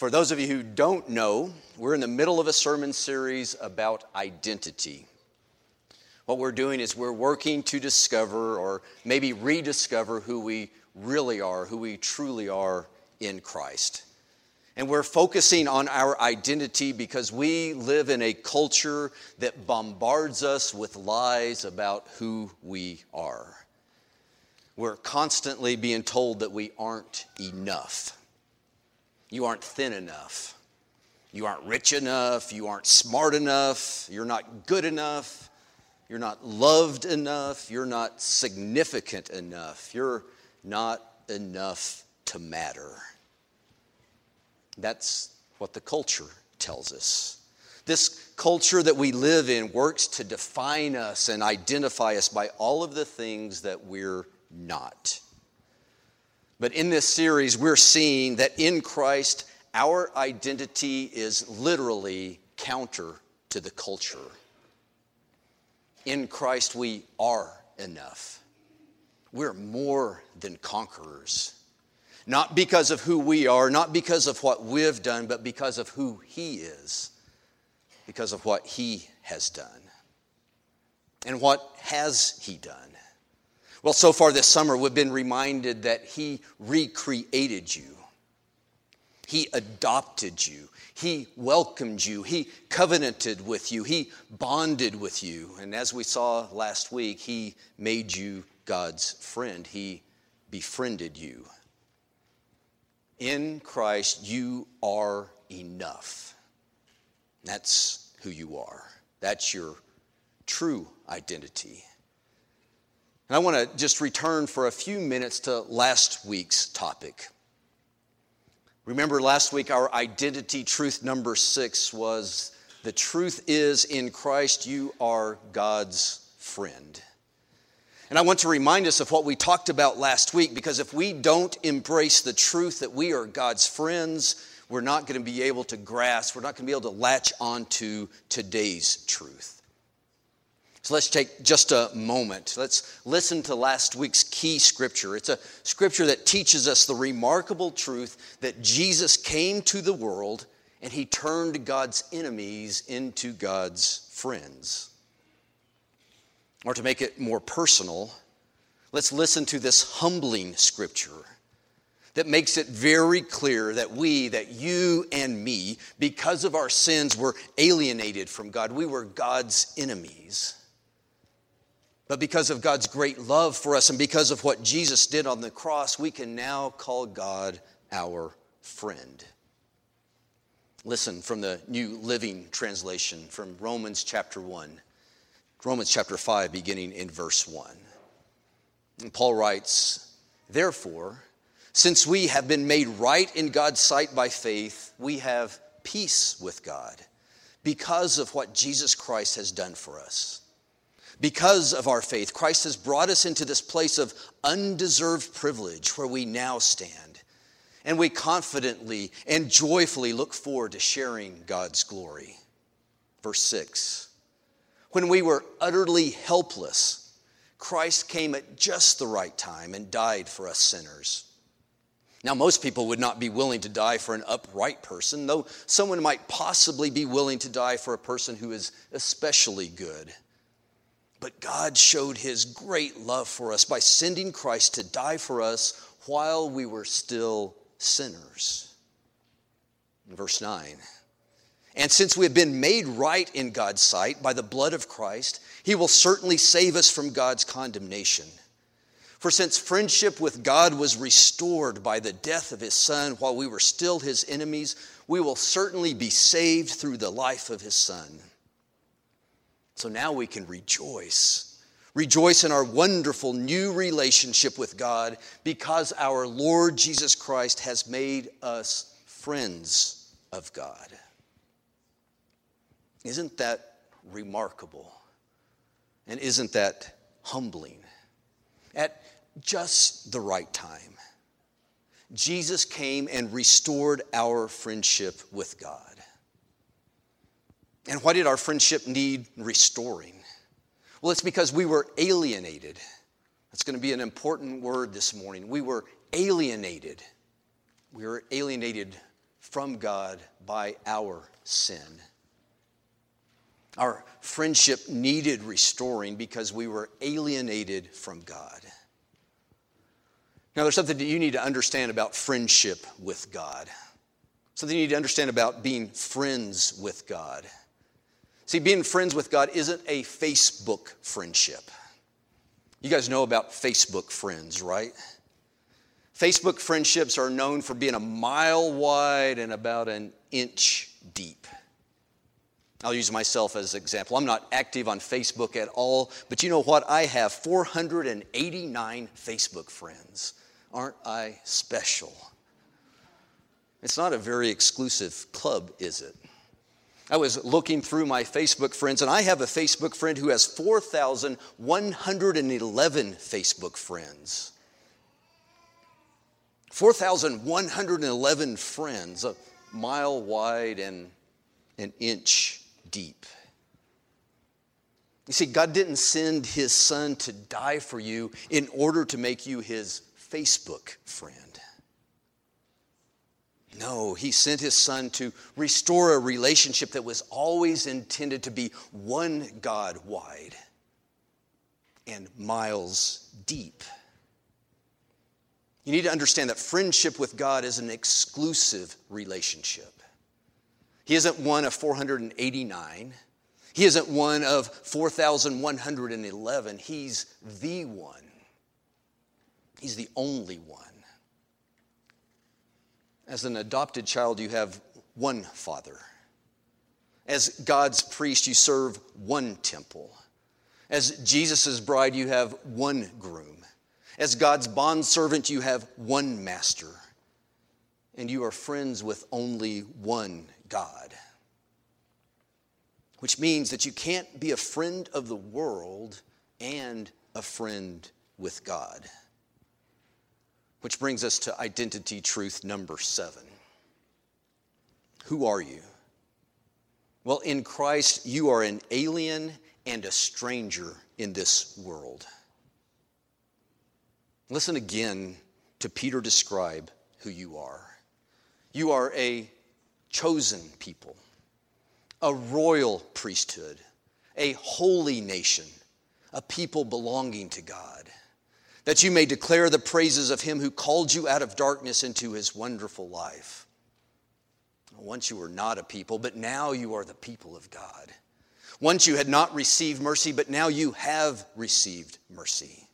For those of you who don't know, we're in the middle of a sermon series about identity. What we're doing is we're working to discover or maybe rediscover who we really are, who we truly are in Christ. And we're focusing on our identity because we live in a culture that bombards us with lies about who we are. We're constantly being told that we aren't enough. You aren't thin enough. You aren't rich enough. You aren't smart enough. You're not good enough. You're not loved enough. You're not significant enough. You're not enough to matter. That's what the culture tells us. This culture that we live in works to define us and identify us by all of the things that we're not. But in this series, we're seeing that in Christ, our identity is literally counter to the culture. In Christ, we are enough. We're more than conquerors. Not because of who we are, not because of what we've done, but because of who He is, because of what He has done. And what has He done? Well, so far this summer, we've been reminded that He recreated you. He adopted you. He welcomed you. He covenanted with you. He bonded with you. And as we saw last week, He made you God's friend. He befriended you. In Christ, you are enough. That's who you are. That's your true identity. And I want to just return for a few minutes to last week's topic. Remember, last week our identity truth number six was the truth is in Christ you are God's friend. And I want to remind us of what we talked about last week because if we don't embrace the truth that we are God's friends, we're not going to be able to grasp, we're not going to be able to latch onto today's truth. So let's take just a moment. Let's listen to last week's key scripture. It's a scripture that teaches us the remarkable truth that Jesus came to the world and he turned God's enemies into God's friends. Or to make it more personal, let's listen to this humbling scripture that makes it very clear that we, that you and me, because of our sins, were alienated from God. We were God's enemies. But because of God's great love for us and because of what Jesus did on the cross, we can now call God our friend. Listen from the New Living Translation from Romans chapter 1, Romans chapter 5, beginning in verse 1. And Paul writes, Therefore, since we have been made right in God's sight by faith, we have peace with God because of what Jesus Christ has done for us. Because of our faith, Christ has brought us into this place of undeserved privilege where we now stand. And we confidently and joyfully look forward to sharing God's glory. Verse 6 When we were utterly helpless, Christ came at just the right time and died for us sinners. Now, most people would not be willing to die for an upright person, though someone might possibly be willing to die for a person who is especially good. But God showed his great love for us by sending Christ to die for us while we were still sinners. In verse 9. And since we have been made right in God's sight by the blood of Christ, he will certainly save us from God's condemnation. For since friendship with God was restored by the death of his Son while we were still his enemies, we will certainly be saved through the life of his Son. So now we can rejoice. Rejoice in our wonderful new relationship with God because our Lord Jesus Christ has made us friends of God. Isn't that remarkable? And isn't that humbling? At just the right time, Jesus came and restored our friendship with God. And why did our friendship need restoring? Well, it's because we were alienated. That's going to be an important word this morning. We were alienated. We were alienated from God by our sin. Our friendship needed restoring because we were alienated from God. Now, there's something that you need to understand about friendship with God, something you need to understand about being friends with God. See, being friends with God isn't a Facebook friendship. You guys know about Facebook friends, right? Facebook friendships are known for being a mile wide and about an inch deep. I'll use myself as an example. I'm not active on Facebook at all, but you know what? I have 489 Facebook friends. Aren't I special? It's not a very exclusive club, is it? I was looking through my Facebook friends, and I have a Facebook friend who has 4,111 Facebook friends. 4,111 friends, a mile wide and an inch deep. You see, God didn't send his son to die for you in order to make you his Facebook friend. No, he sent his son to restore a relationship that was always intended to be one God wide and miles deep. You need to understand that friendship with God is an exclusive relationship. He isn't one of 489. He isn't one of 4,111. He's the one. He's the only one. As an adopted child, you have one father. As God's priest, you serve one temple. As Jesus' bride, you have one groom. As God's bondservant, you have one master. And you are friends with only one God. Which means that you can't be a friend of the world and a friend with God. Which brings us to identity truth number seven. Who are you? Well, in Christ, you are an alien and a stranger in this world. Listen again to Peter describe who you are. You are a chosen people, a royal priesthood, a holy nation, a people belonging to God, that you may declare the praises of him who called you out of darkness into his wonderful life. Once you were not a people, but now you are the people of God. Once you had not received mercy, but now you have received mercy.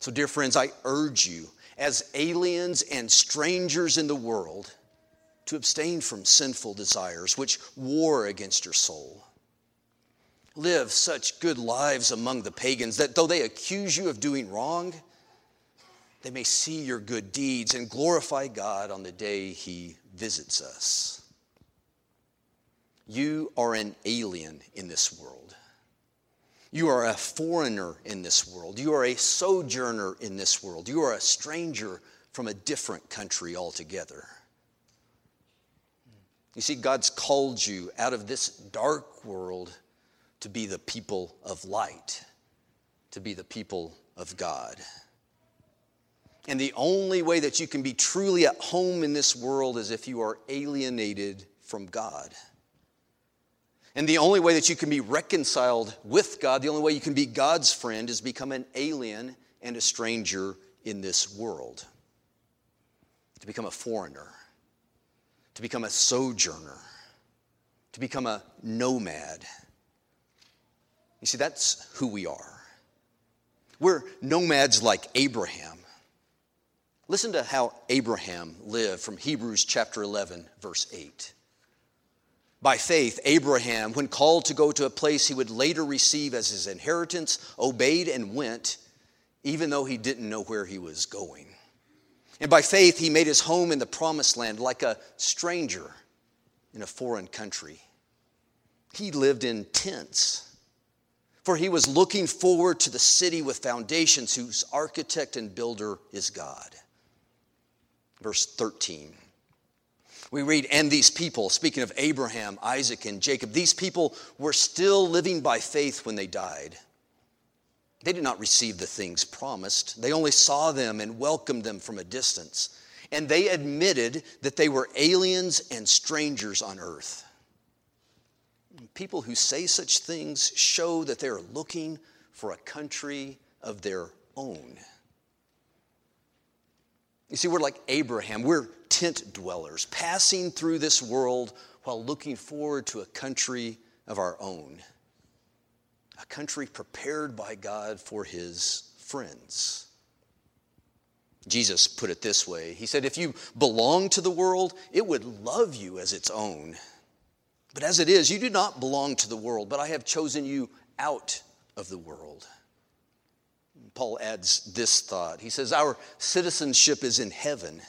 So, dear friends, I urge you, as aliens and strangers in the world, to abstain from sinful desires which war against your soul. Live such good lives among the pagans that though they accuse you of doing wrong, they may see your good deeds and glorify God on the day He visits us. You are an alien in this world. You are a foreigner in this world. You are a sojourner in this world. You are a stranger from a different country altogether. You see, God's called you out of this dark world to be the people of light, to be the people of God. And the only way that you can be truly at home in this world is if you are alienated from God. And the only way that you can be reconciled with God, the only way you can be God's friend, is become an alien and a stranger in this world, to become a foreigner, to become a sojourner, to become a nomad. You see, that's who we are. We're nomads like Abraham. Listen to how Abraham lived from Hebrews chapter 11, verse 8. By faith, Abraham, when called to go to a place he would later receive as his inheritance, obeyed and went, even though he didn't know where he was going. And by faith, he made his home in the promised land like a stranger in a foreign country. He lived in tents, for he was looking forward to the city with foundations, whose architect and builder is God. Verse 13. We read, and these people, speaking of Abraham, Isaac, and Jacob, these people were still living by faith when they died. They did not receive the things promised, they only saw them and welcomed them from a distance and they admitted that they were aliens and strangers on earth. People who say such things show that they are looking for a country of their own. You see, we're like Abraham. We're tent dwellers, passing through this world while looking forward to a country of our own, a country prepared by God for his friends. Jesus put it this way He said, If you belong to the world, it would love you as its own. But as it is, you do not belong to the world, but I have chosen you out of the world. Paul adds this thought. He says, Our citizenship is in heaven,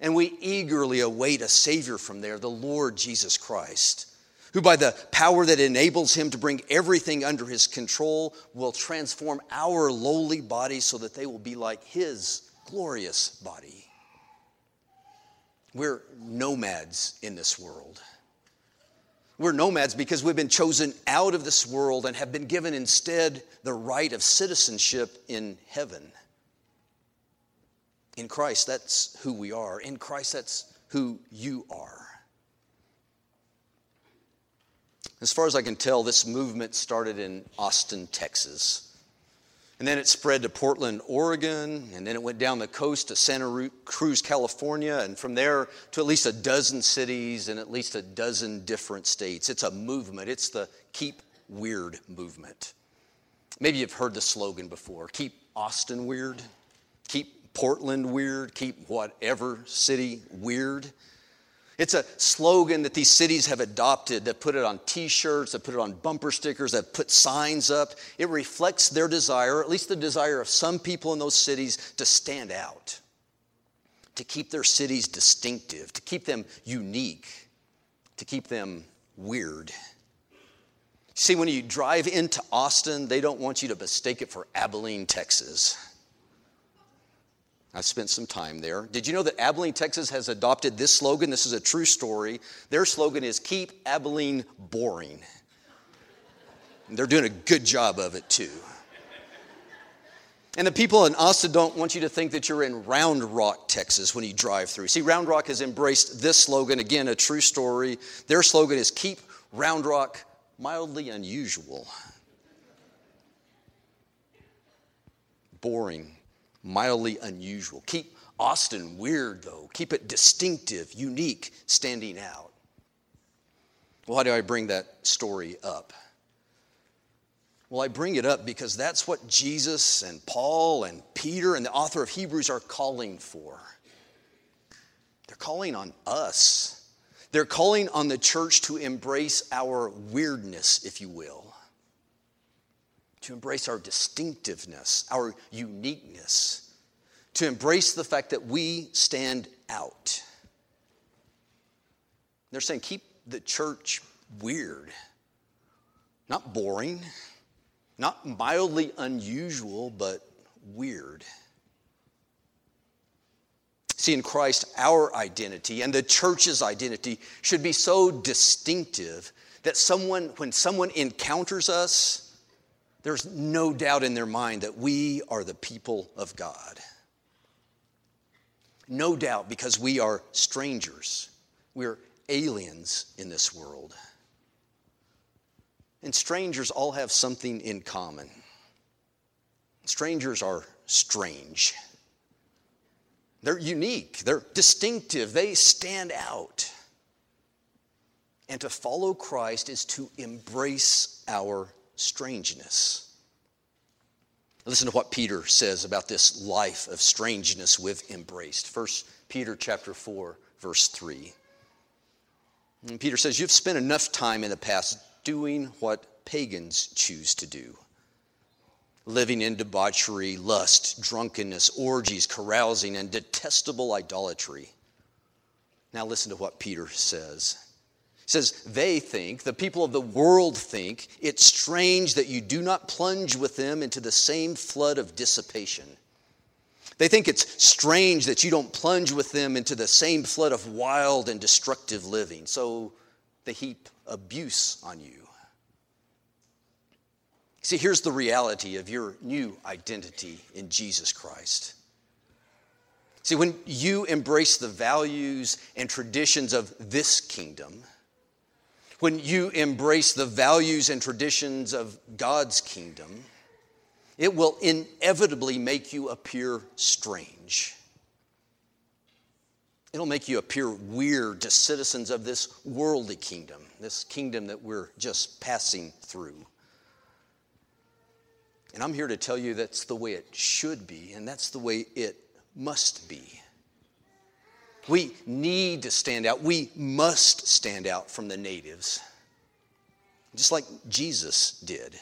and we eagerly await a Savior from there, the Lord Jesus Christ, who, by the power that enables him to bring everything under his control, will transform our lowly bodies so that they will be like his glorious body. We're nomads in this world. We're nomads because we've been chosen out of this world and have been given instead the right of citizenship in heaven. In Christ, that's who we are. In Christ, that's who you are. As far as I can tell, this movement started in Austin, Texas. And then it spread to Portland, Oregon, and then it went down the coast to Santa Cruz, California, and from there to at least a dozen cities and at least a dozen different states. It's a movement, it's the Keep Weird movement. Maybe you've heard the slogan before keep Austin weird, keep Portland weird, keep whatever city weird. It's a slogan that these cities have adopted that put it on t shirts, that put it on bumper stickers, that put signs up. It reflects their desire, at least the desire of some people in those cities, to stand out, to keep their cities distinctive, to keep them unique, to keep them weird. See, when you drive into Austin, they don't want you to mistake it for Abilene, Texas. I spent some time there. Did you know that Abilene, Texas has adopted this slogan? This is a true story. Their slogan is Keep Abilene Boring. And they're doing a good job of it too. And the people in Austin don't want you to think that you're in Round Rock, Texas when you drive through. See, Round Rock has embraced this slogan, again, a true story. Their slogan is Keep Round Rock mildly unusual. Boring mildly unusual. Keep Austin weird, though. Keep it distinctive, unique, standing out. Well, why do I bring that story up? Well, I bring it up because that's what Jesus and Paul and Peter and the author of Hebrews are calling for. They're calling on us. They're calling on the church to embrace our weirdness, if you will to embrace our distinctiveness, our uniqueness, to embrace the fact that we stand out. They're saying, keep the church weird, not boring, not mildly unusual, but weird. See, in Christ, our identity and the church's identity should be so distinctive that someone, when someone encounters us, there's no doubt in their mind that we are the people of God. No doubt because we are strangers, we're aliens in this world. And strangers all have something in common. Strangers are strange. They're unique, they're distinctive, they stand out. And to follow Christ is to embrace our strangeness. Listen to what Peter says about this life of strangeness we've embraced. First Peter chapter 4 verse 3. And Peter says you've spent enough time in the past doing what pagans choose to do. Living in debauchery, lust, drunkenness, orgies, carousing, and detestable idolatry. Now, listen to what Peter says says they think, the people of the world think, it's strange that you do not plunge with them into the same flood of dissipation. They think it's strange that you don't plunge with them into the same flood of wild and destructive living. So they heap abuse on you. See, here's the reality of your new identity in Jesus Christ. See, when you embrace the values and traditions of this kingdom, when you embrace the values and traditions of God's kingdom, it will inevitably make you appear strange. It'll make you appear weird to citizens of this worldly kingdom, this kingdom that we're just passing through. And I'm here to tell you that's the way it should be, and that's the way it must be. We need to stand out. We must stand out from the natives, just like Jesus did.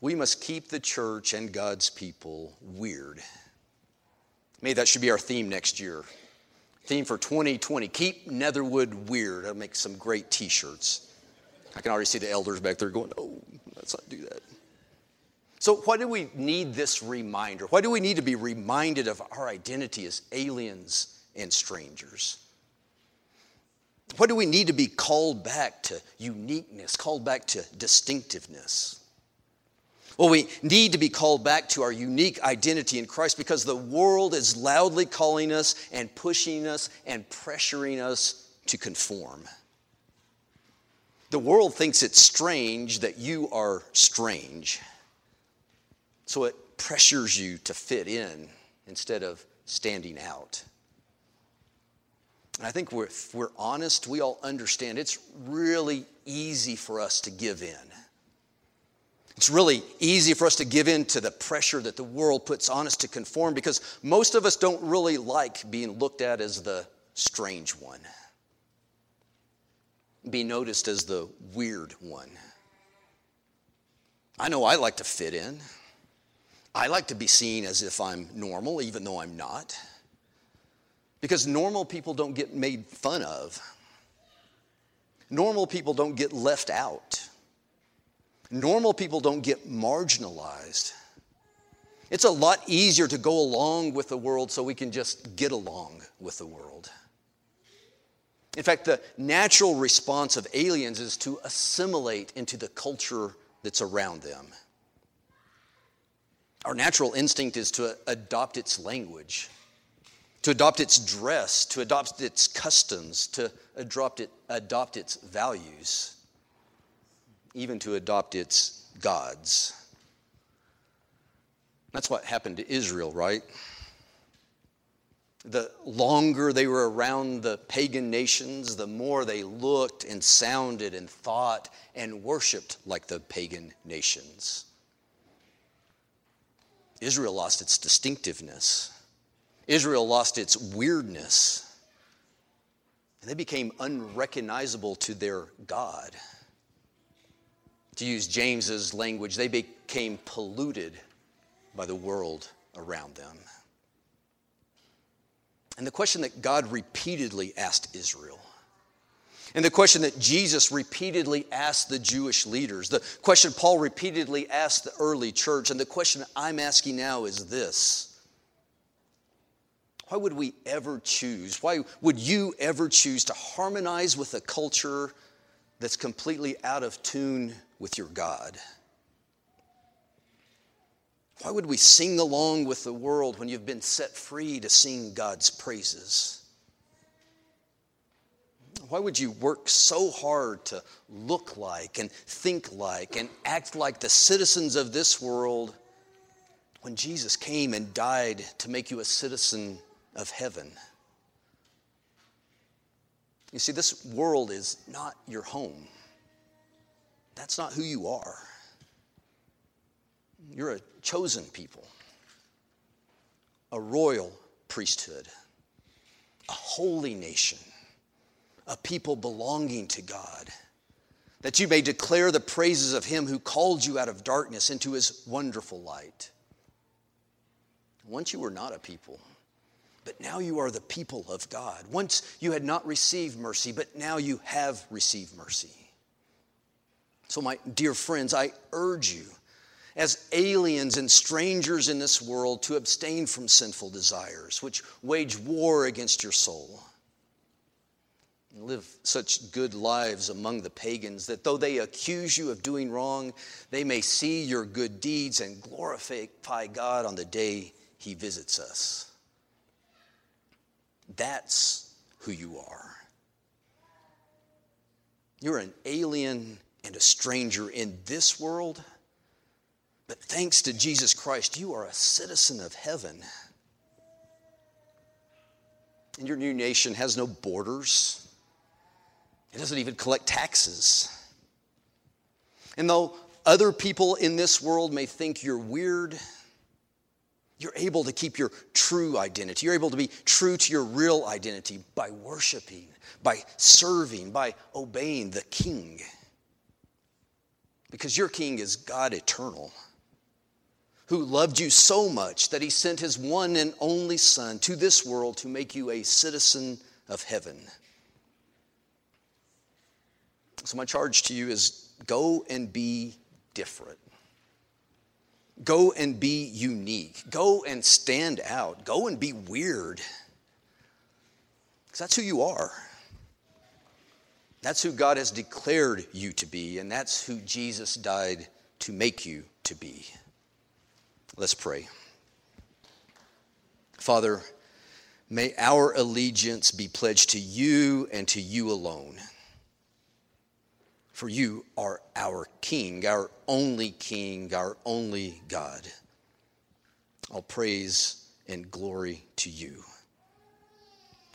We must keep the church and God's people weird. Maybe that should be our theme next year. Theme for 2020 Keep Netherwood Weird. I'll make some great t shirts. I can already see the elders back there going, oh, let's not do that. So, why do we need this reminder? Why do we need to be reminded of our identity as aliens and strangers? Why do we need to be called back to uniqueness, called back to distinctiveness? Well, we need to be called back to our unique identity in Christ because the world is loudly calling us and pushing us and pressuring us to conform. The world thinks it's strange that you are strange. So it pressures you to fit in instead of standing out. And I think we're, if we're honest, we all understand it's really easy for us to give in. It's really easy for us to give in to the pressure that the world puts on us to conform because most of us don't really like being looked at as the strange one, be noticed as the weird one. I know I like to fit in. I like to be seen as if I'm normal, even though I'm not. Because normal people don't get made fun of, normal people don't get left out, normal people don't get marginalized. It's a lot easier to go along with the world so we can just get along with the world. In fact, the natural response of aliens is to assimilate into the culture that's around them. Our natural instinct is to adopt its language, to adopt its dress, to adopt its customs, to adopt, it, adopt its values, even to adopt its gods. That's what happened to Israel, right? The longer they were around the pagan nations, the more they looked and sounded and thought and worshiped like the pagan nations. Israel lost its distinctiveness. Israel lost its weirdness. And they became unrecognizable to their God. To use James's language, they became polluted by the world around them. And the question that God repeatedly asked Israel and the question that Jesus repeatedly asked the Jewish leaders, the question Paul repeatedly asked the early church, and the question I'm asking now is this Why would we ever choose, why would you ever choose to harmonize with a culture that's completely out of tune with your God? Why would we sing along with the world when you've been set free to sing God's praises? Why would you work so hard to look like and think like and act like the citizens of this world when Jesus came and died to make you a citizen of heaven? You see, this world is not your home. That's not who you are. You're a chosen people, a royal priesthood, a holy nation a people belonging to God, that you may declare the praises of him who called you out of darkness into his wonderful light. Once you were not a people, but now you are the people of God. Once you had not received mercy, but now you have received mercy. So, my dear friends, I urge you, as aliens and strangers in this world, to abstain from sinful desires, which wage war against your soul live such good lives among the pagans that though they accuse you of doing wrong, they may see your good deeds and glorify God on the day he visits us. That's who you are. You're an alien and a stranger in this world, but thanks to Jesus Christ, you are a citizen of heaven. And your new nation has no borders, it doesn't even collect taxes. And though other people in this world may think you're weird, you're able to keep your true identity. You're able to be true to your real identity by worshiping by serving, by obeying the King. Because your King is God eternal, who loved you so much that he sent his one and only Son to this world to make you a citizen of heaven. So, my charge to you is go and be different. Go and be unique. Go and stand out. Go and be weird. Because that's who you are. That's who God has declared you to be, and that's who Jesus died to make you to be. Let's pray. Father, may our allegiance be pledged to you and to you alone. For you are our King, our only King, our only God. All praise and glory to you.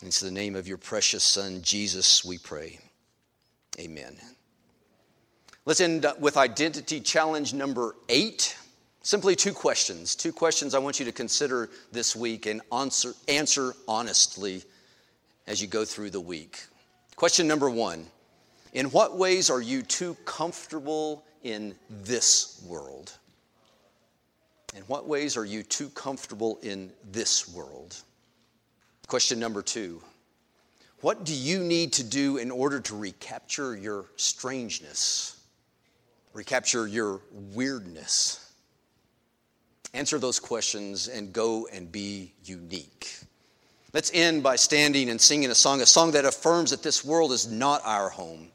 It's the name of your precious Son, Jesus, we pray. Amen. Let's end with identity challenge number eight. Simply two questions. Two questions I want you to consider this week and answer, answer honestly as you go through the week. Question number one In what ways are you too comfortable in this world? In what ways are you too comfortable in this world? Question number two what do you need to do in order to recapture your strangeness, recapture your weirdness? Answer those questions and go and be unique. Let's end by standing and singing a song, a song that affirms that this world is not our home,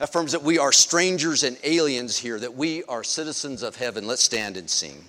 affirms that we are strangers and aliens here, that we are citizens of heaven. Let's stand and sing.